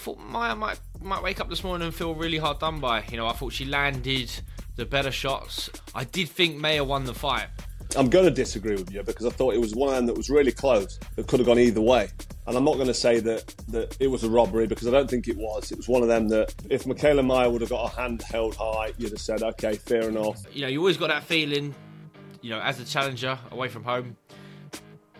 I thought Mayer might might wake up this morning and feel really hard done by. You know, I thought she landed the better shots. I did think Mayer won the fight. I'm going to disagree with you because I thought it was one of them that was really close that could have gone either way. And I'm not going to say that, that it was a robbery because I don't think it was. It was one of them that if Mikaela Mayer would have got her hand held high, you'd have said, okay, fair enough. You know, you always got that feeling, you know, as a challenger away from home,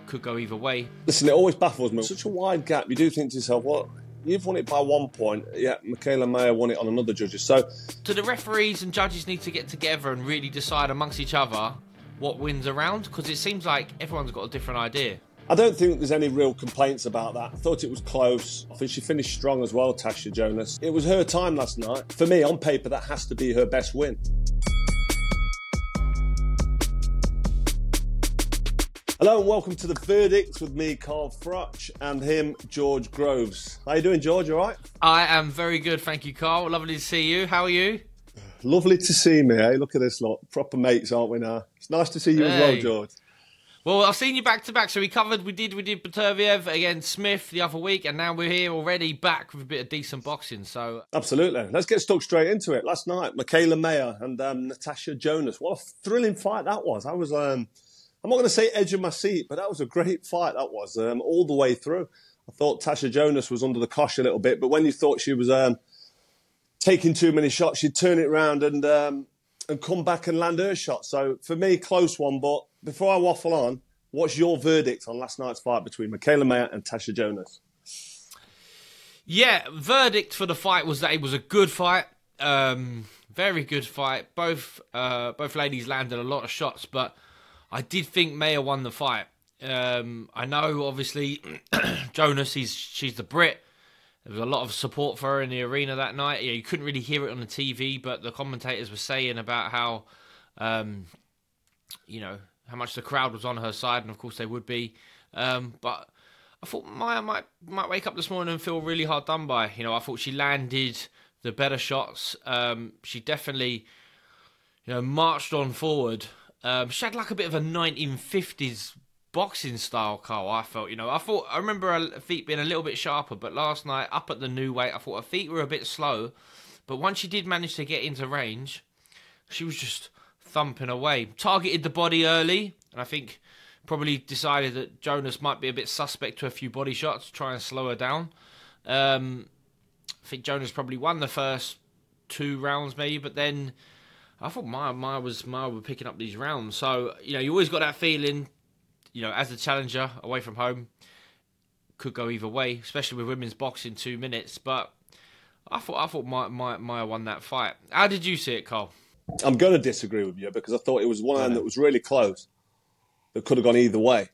could go either way. Listen, it always baffles me. Such a wide gap. You do think to yourself, what? You've won it by one point. Yeah, Mikaela Mayer won it on another judges. So, do the referees and judges need to get together and really decide amongst each other what wins a round? Because it seems like everyone's got a different idea. I don't think there's any real complaints about that. I thought it was close. I think she finished strong as well, Tasha Jonas. It was her time last night. For me, on paper, that has to be her best win. Hello and welcome to the Verdicts with me, Carl Froch, and him, George Groves. How you doing, George? All right? I am very good, thank you, Carl. Lovely to see you. How are you? Lovely to see me, eh? Look at this lot. Proper mates, aren't we now? It's nice to see you hey. as well, George. Well, I've seen you back to back. So we covered, we did, we did Beterbiev against Smith the other week, and now we're here already back with a bit of decent boxing. So absolutely, let's get stuck straight into it. Last night, Mikaela Mayer and um, Natasha Jonas. What a thrilling fight that was! I was. Um, I'm not going to say edge of my seat, but that was a great fight. That was um, all the way through. I thought Tasha Jonas was under the cosh a little bit, but when you thought she was um, taking too many shots, she'd turn it around and um, and come back and land her shot. So for me, close one. But before I waffle on, what's your verdict on last night's fight between Mikaela Mayer and Tasha Jonas? Yeah, verdict for the fight was that it was a good fight. Um, very good fight. Both uh, both ladies landed a lot of shots, but I did think Mayer won the fight. Um, I know, obviously, Jonas, he's, she's the Brit. There was a lot of support for her in the arena that night. Yeah, you couldn't really hear it on the TV, but the commentators were saying about how, um, you know, how much the crowd was on her side, and of course they would be. Um, but I thought Mayer might might wake up this morning and feel really hard done by. You know, I thought she landed the better shots. Um, she definitely, you know, marched on forward um, she had like a bit of a 1950s boxing style, Carl. I felt, you know, I thought I remember her feet being a little bit sharper, but last night up at the new weight, I thought her feet were a bit slow. But once she did manage to get into range, she was just thumping away. Targeted the body early, and I think probably decided that Jonas might be a bit suspect to a few body shots to try and slow her down. Um, I think Jonas probably won the first two rounds, maybe, but then I thought Mayer, Mayer was Mayer were picking up these rounds. So you know, you always got that feeling. You know, as a challenger away from home, could go either way, especially with women's boxing two minutes. But I thought I thought Mayer, Mayer, Mayer won that fight. How did you see it, Carl? I'm going to disagree with you because I thought it was one them that was really close. That could have gone either way.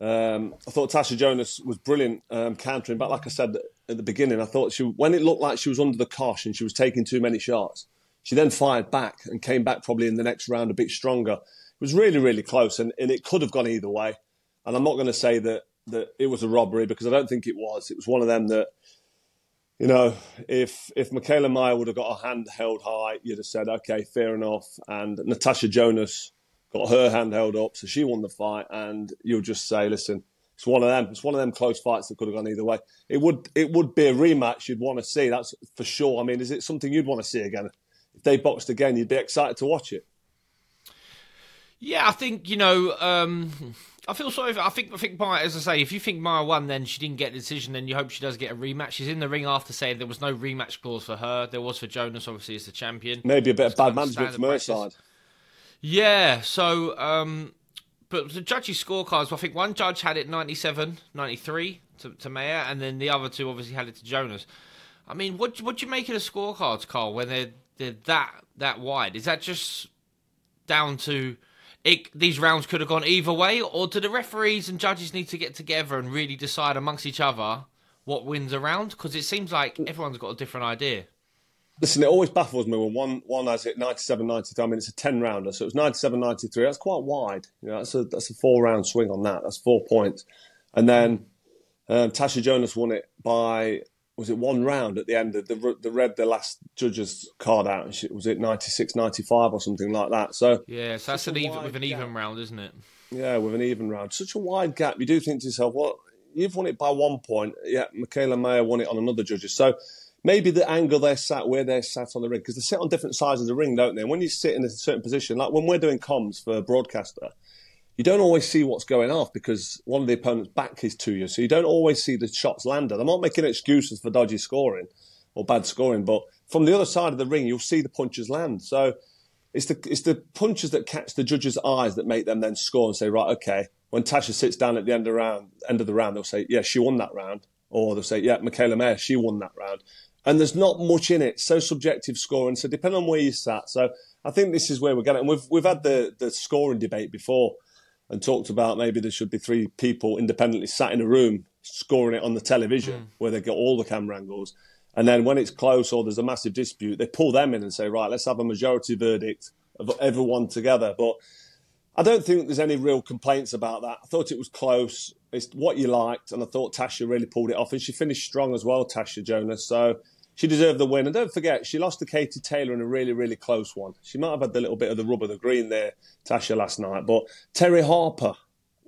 Um, I thought Tasha Jonas was brilliant um, countering, but like I said at the beginning, I thought she when it looked like she was under the cosh and she was taking too many shots, she then fired back and came back probably in the next round a bit stronger. It was really, really close, and, and it could have gone either way. And I'm not going to say that that it was a robbery because I don't think it was. It was one of them that, you know, if if Mikaela Mayer would have got her hand held high, you'd have said, okay, fair enough. And Natasha Jonas got her hand held up, so she won the fight, and you'll just say, listen, it's one of them. It's one of them close fights that could have gone either way. It would it would be a rematch you'd want to see. That's for sure. I mean, is it something you'd want to see again? If they boxed again, you'd be excited to watch it. Yeah, I think you know. Um, I feel sorry. For, I think. I think Mayer, as I say, if you think Mayer won, then she didn't get the decision. Then you hope she does get a rematch. She's in the ring after saying there was no rematch clause for her. There was for Jonas, obviously, as the champion. Maybe a bit of bad management from her side. Yeah. So, um, but the judges' scorecards. I think one judge had it 97, 93 to, to Mayer, and then the other two obviously had it to Jonas. I mean, what what do you make of the scorecards, Carl? When they're they're that that wide, is that just down to it, these rounds could have gone either way, or do the referees and judges need to get together and really decide amongst each other what wins a round? Because it seems like everyone's got a different idea. Listen, it always baffles me when one one has it 97 93. I mean, it's a 10 rounder, so it was 97 93. That's quite wide. You know, that's a, that's a four round swing on that. That's four points. And then um, Tasha Jonas won it by was it one round at the end of the the read the last judge's card out and she, was it 96 95 or something like that? So yeah so that's an even with an even round isn't it? Yeah with an even round. Such a wide gap. You do think to yourself well you've won it by one point. Yeah Mikaela Mayer won it on another judge's. So maybe the angle they're sat where they're sat on the ring because they sit on different sides of the ring don't they? And when you sit in a certain position like when we're doing comms for a broadcaster you don't always see what's going off because one of the opponent's back is to you. So you don't always see the shots landed. I'm not making excuses for dodgy scoring or bad scoring, but from the other side of the ring, you'll see the punches land. So it's the it's the punches that catch the judge's eyes that make them then score and say, right, okay. When Tasha sits down at the end of the round, end of the round, they'll say, yeah, she won that round, or they'll say, yeah, Mikaela Mayer, she won that round. And there's not much in it. So subjective scoring. So depending on where you sat. So I think this is where we're getting. And we've we've had the the scoring debate before and talked about maybe there should be three people independently sat in a room scoring it on the television mm. where they get all the camera angles. And then when it's close or there's a massive dispute, they pull them in and say, right, let's have a majority verdict of everyone together. But I don't think there's any real complaints about that. I thought it was close. It's what you liked, and I thought Tasha really pulled it off, and she finished strong as well, Tasha Jonas. So she deserved the win. And don't forget, she lost to Katie Taylor in a really, really close one. She might have had the little bit of the rub of the green there, Tasha, last night. But Terri Harper,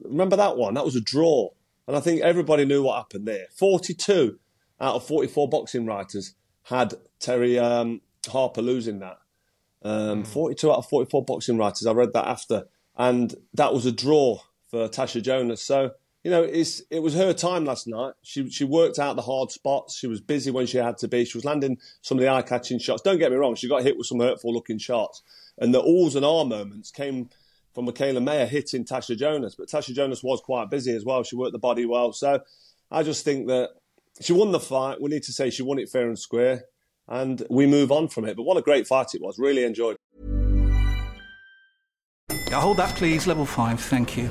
remember that one? That was a draw. And I think everybody knew what happened there. 42 out of 44 boxing writers had Terri um, Harper losing that. Um, mm. 42 out of 44 boxing writers, I read that after. And that was a draw for Tasha Jonas. So you know, it's it was her time last night. She she worked out the hard spots. She was busy when she had to be. She was landing some of the eye catching shots. Don't get me wrong, she got hit with some hurtful looking shots. And the alls and R moments came from Mikaela Mayer hitting Tasha Jonas. But Tasha Jonas was quite busy as well. She worked the body well. So I just think that she won the fight. We need to say she won it fair and square. And we move on from it. But what a great fight it was. Really enjoyed. Hold that, please. Level five. Thank you.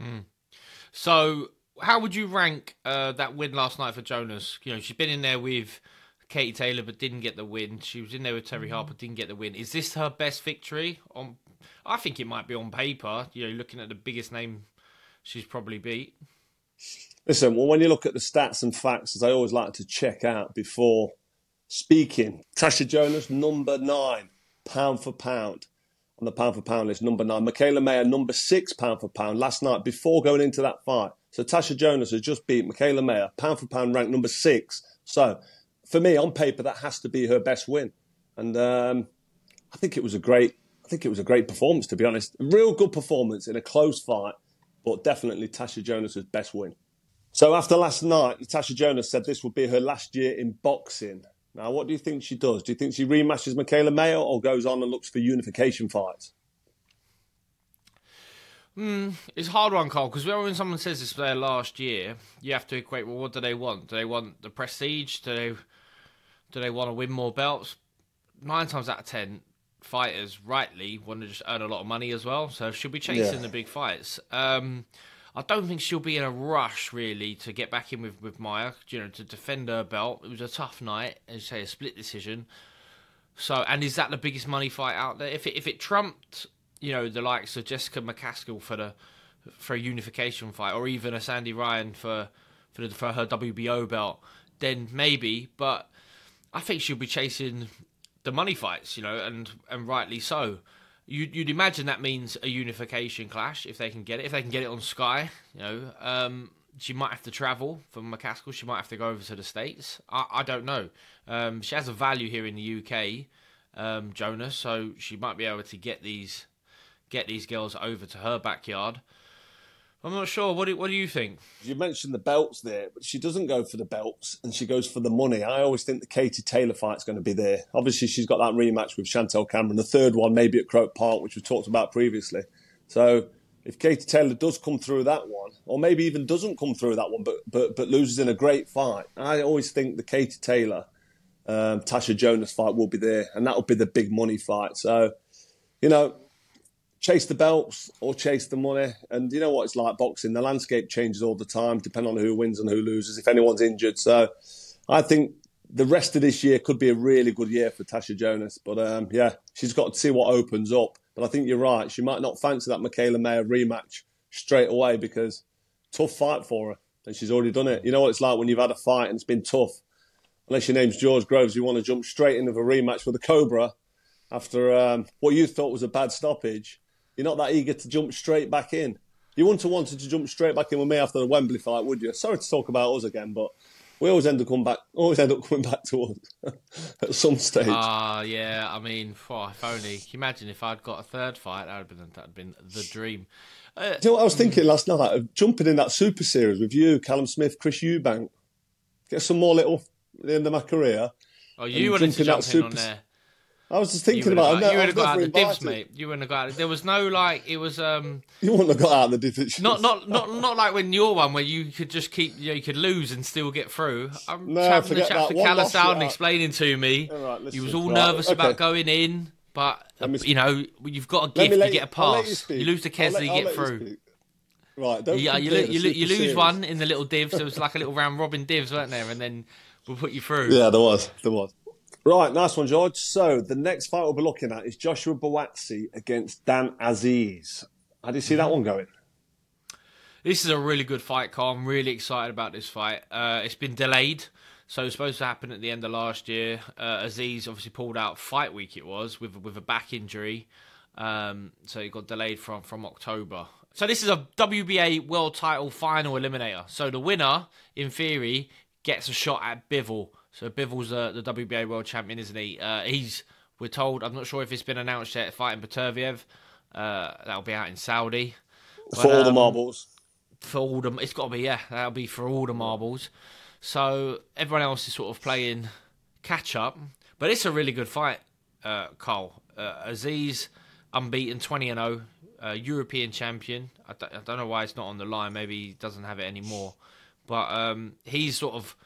Mm. So, how would you rank uh, that win last night for Jonas? You know, she's been in there with Katie Taylor, but didn't get the win. She was in there with Terri Harper, didn't get the win. Is this her best victory? On, I think it might be on paper. You know, looking at the biggest name she's probably beat. Listen, well, when you look at the stats and facts, as I always like to check out before speaking, Tasha Jonas, number nine, pound for pound on the pound for pound list, number nine. Mikaela Mayer, number six pound for pound last night before going into that fight. So Tasha Jonas has just beat Mikaela Mayer, pound for pound ranked number six. So for me, on paper, that has to be her best win. And um, I think it was a great, I think it was a great performance, to be honest. Real good performance in a close fight, but definitely Tasha Jonas's best win. So after last night, Natasha Jonas said this would be her last year in boxing. Now, what do you think she does? Do you think she rematches Mikaela Mayer or goes on and looks for unification fights? Mm, it's a hard one, Cole, because when someone says it's their last year, you have to equate. Well, what do they want? Do they want the prestige? Do they do they want to win more belts? Nine times out of ten, fighters rightly want to just earn a lot of money as well. So she'll be chasing yeah. the big fights. Um, I don't think she'll be in a rush really to get back in with with Mayer. You know, to defend her belt. It was a tough night, as you say, a split decision. So, and is that the biggest money fight out there? If it if it trumped, you know, the likes of Jessica McCaskill for the for a unification fight, or even a Sandy Ryan for for, the, for her WBO belt, then maybe. But I think she'll be chasing the money fights, you know, and and rightly so. You'd, you'd imagine that means a unification clash if they can get it. If they can get it on Sky, you know, um, she might have to travel from McCaskill. She might have to go over to the states. I, I don't know. Um, she has a value here in the UK, um, Jonas, so she might be able to get these get these girls over to her backyard. I'm not sure. What do, what do you think? You mentioned the belts there, but she doesn't go for the belts and she goes for the money. I always think the Katie Taylor fight's going to be there. Obviously, she's got that rematch with Chantelle Cameron. The third one, maybe at Croke Park, which we talked about previously. So if Katie Taylor does come through that one, or maybe even doesn't come through that one, but but but loses in a great fight, I always think the Katie Taylor, um, Tasha Jonas fight will be there, and that will be the big money fight. So, you know, chase the belts or chase the money. And you know what it's like boxing. The landscape changes all the time, depending on who wins and who loses, if anyone's injured. So I think the rest of this year could be a really good year for Tasha Jonas. But um, yeah, she's got to see what opens up. But I think you're right. She might not fancy that Mikaela Mayer rematch straight away because tough fight for her. And she's already done it. You know what it's like when you've had a fight and it's been tough. Unless your name's George Groves, you want to jump straight into a rematch with a Cobra after um, what you thought was a bad stoppage you're not that eager to jump straight back in. You wouldn't have wanted to jump straight back in with me after the Wembley fight, would you? Sorry to talk about us again, but we always end up coming back. Always end up coming back to us at some stage. Ah, uh, yeah. I mean, oh, if only. Imagine if I'd got a third fight? That would have been that'd been the dream. Uh, Do you know what I was thinking last night? Of jumping in that super series with you, Callum Smith, Chris Eubank. Get some more little at the end of my career. Oh, you wanted to jump in on there. I was just thinking about it. You would have got out of the divs, mate. You wouldn't have got out. There was no like. It was. um You wouldn't have got out the divs. Not not not not like when your one where you could just keep. You know, you could lose and still get through. I'm no, having the chat to Callum and explaining to me. All right, he was all right, nervous okay. about going in, but me, you know you've got a gift. You get a pass. You, you, lose the Kessler, you get through. Right, don't yeah, you, you, you lose one in the little divs. There was like a little round robin divs, weren't there? And then we'll put you through. Yeah, there was, there was. Right, nice one, George. So the next fight we'll be looking at is Joshua Buatsi against Dan Azeez. How do you see that one going? This is a really good fight, Carl. I'm really excited about this fight. Uh, it's been delayed, so it was supposed to happen at the end of last year. Uh, Azeez obviously pulled out fight week. It was with with a back injury, um, so it got delayed from from October. So this is a WBA World Title Final Eliminator. So the winner, in theory, gets a shot at Bivol so Bivol's uh, the WBA world champion, isn't he? Uh, he's we're told. I'm not sure if it's been announced yet. Fighting Beterbiev. Uh, that'll be out in Saudi. But, for all um, the marbles. For all the, it's got to be yeah. That'll be for all the marbles. So everyone else is sort of playing catch up. But it's a really good fight, uh, Carl. Uh, Azeez, unbeaten, 20 and 0, uh, European champion. I don't, don't know why it's not on the line. Maybe he doesn't have it anymore. But um, he's sort of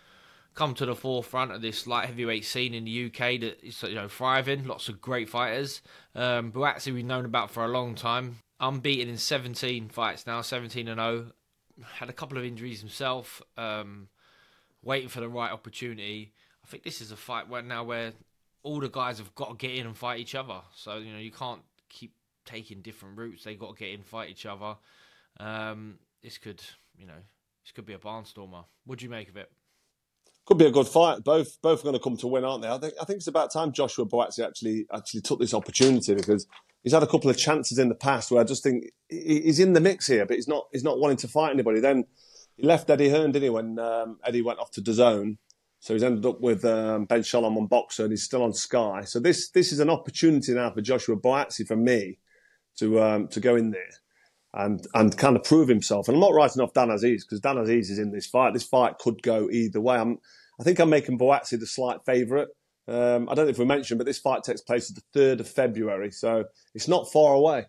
come to the forefront of this light heavyweight scene in the UK that is you know thriving. Lots of great fighters. Um, Buatsi we've known about for a long time. Unbeaten in 17 fights now, 17 and 0. Had a couple of injuries himself. Um, waiting for the right opportunity. I think this is a fight where now where all the guys have got to get in and fight each other. So you know you can't keep taking different routes. They got to get in, fight each other. Um, this could you know this could be a barnstormer. What do you make of it? Could be a good fight. Both both are going to come to win, aren't they? I think I think it's about time Joshua Buatsi actually actually took this opportunity because he's had a couple of chances in the past where I just think he's in the mix here, but he's not he's not wanting to fight anybody. Then he left Eddie Hearn, didn't he, when um, Eddie went off to DAZN. So he's ended up with um, Ben Shalom on BOXXER, and he's still on Sky. So this this is an opportunity now for Joshua Buatsi, for me, to um, to go in there and and kind of prove himself. And I'm not writing off Dan Azeez because Dan Azeez is in this fight. This fight could go either way. I'm I think I'm making Buatsi the slight favourite. Um, I don't know if we mentioned, but this fight takes place the 3rd of February, so it's not far away.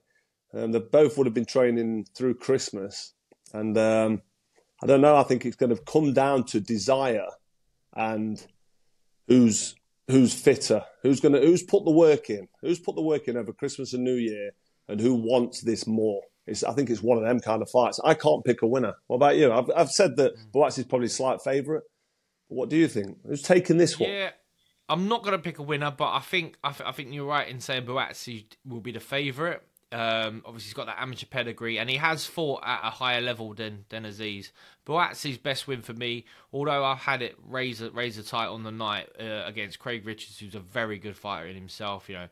Um, they both would have been training through Christmas. And um, I don't know, I think it's going to come down to desire and who's who's fitter, who's going to who's put the work in, who's put the work in over Christmas and New Year, and who wants this more. It's, I think it's one of them kind of fights. I can't pick a winner. What about you? I've, I've said that Buatsi is probably slight favourite. What do you think? Who's taking this one? Yeah, I'm not going to pick a winner, but I think I, th- I think you're right in saying Buatsi will be the favourite. Um, obviously, he's got that amateur pedigree, and he has fought at a higher level than than Azeez. Buatsi's best win for me, although I've had it razor razor tight on the night uh, against Craig Richards, who's a very good fighter in himself. You know,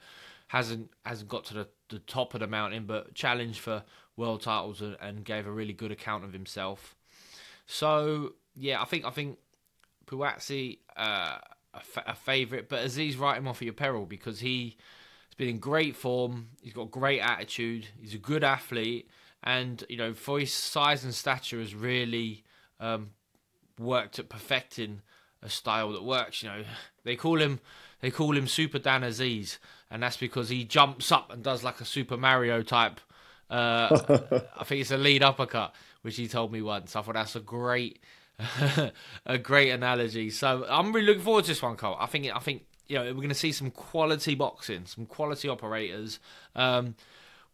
hasn't hasn't got to the, the top of the mountain, but challenged for world titles and, and gave a really good account of himself. So yeah, I think I think Buatsi uh, a, fa- a favourite, but Azeez write him off at your peril because he has been in great form. He's got great attitude. He's a good athlete, and you know for his size and stature has really um, worked at perfecting a style that works. You know they call him they call him Super Dan Azeez, and that's because he jumps up and does like a Super Mario type. Uh, I think it's a lead uppercut, which he told me once. I thought that's a great a great analogy. So I'm really looking forward to this one, Cole. I think I think you know we're going to see some quality boxing, some quality operators. Um,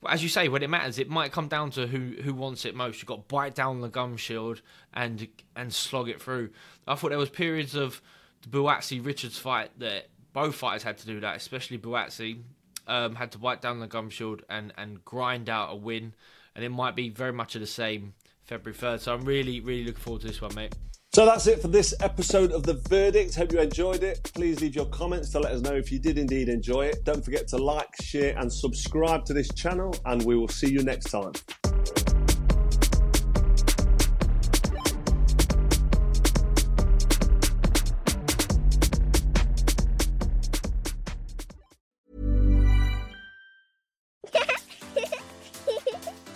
as you say, when it matters, it might come down to who who wants it most. You've got to bite down the gum shield and and slog it through. I thought there was periods of the Buatsi Richards fight that both fighters had to do that, especially Buatsi. Um, had to bite down the gum shield and, and grind out a win, and it might be very much of the same February 3rd. So I'm really, really looking forward to this one, mate. So that's it for this episode of The Verdict. Hope you enjoyed it. Please leave your comments to let us know if you did indeed enjoy it. Don't forget to like, share, and subscribe to this channel, and we will see you next time.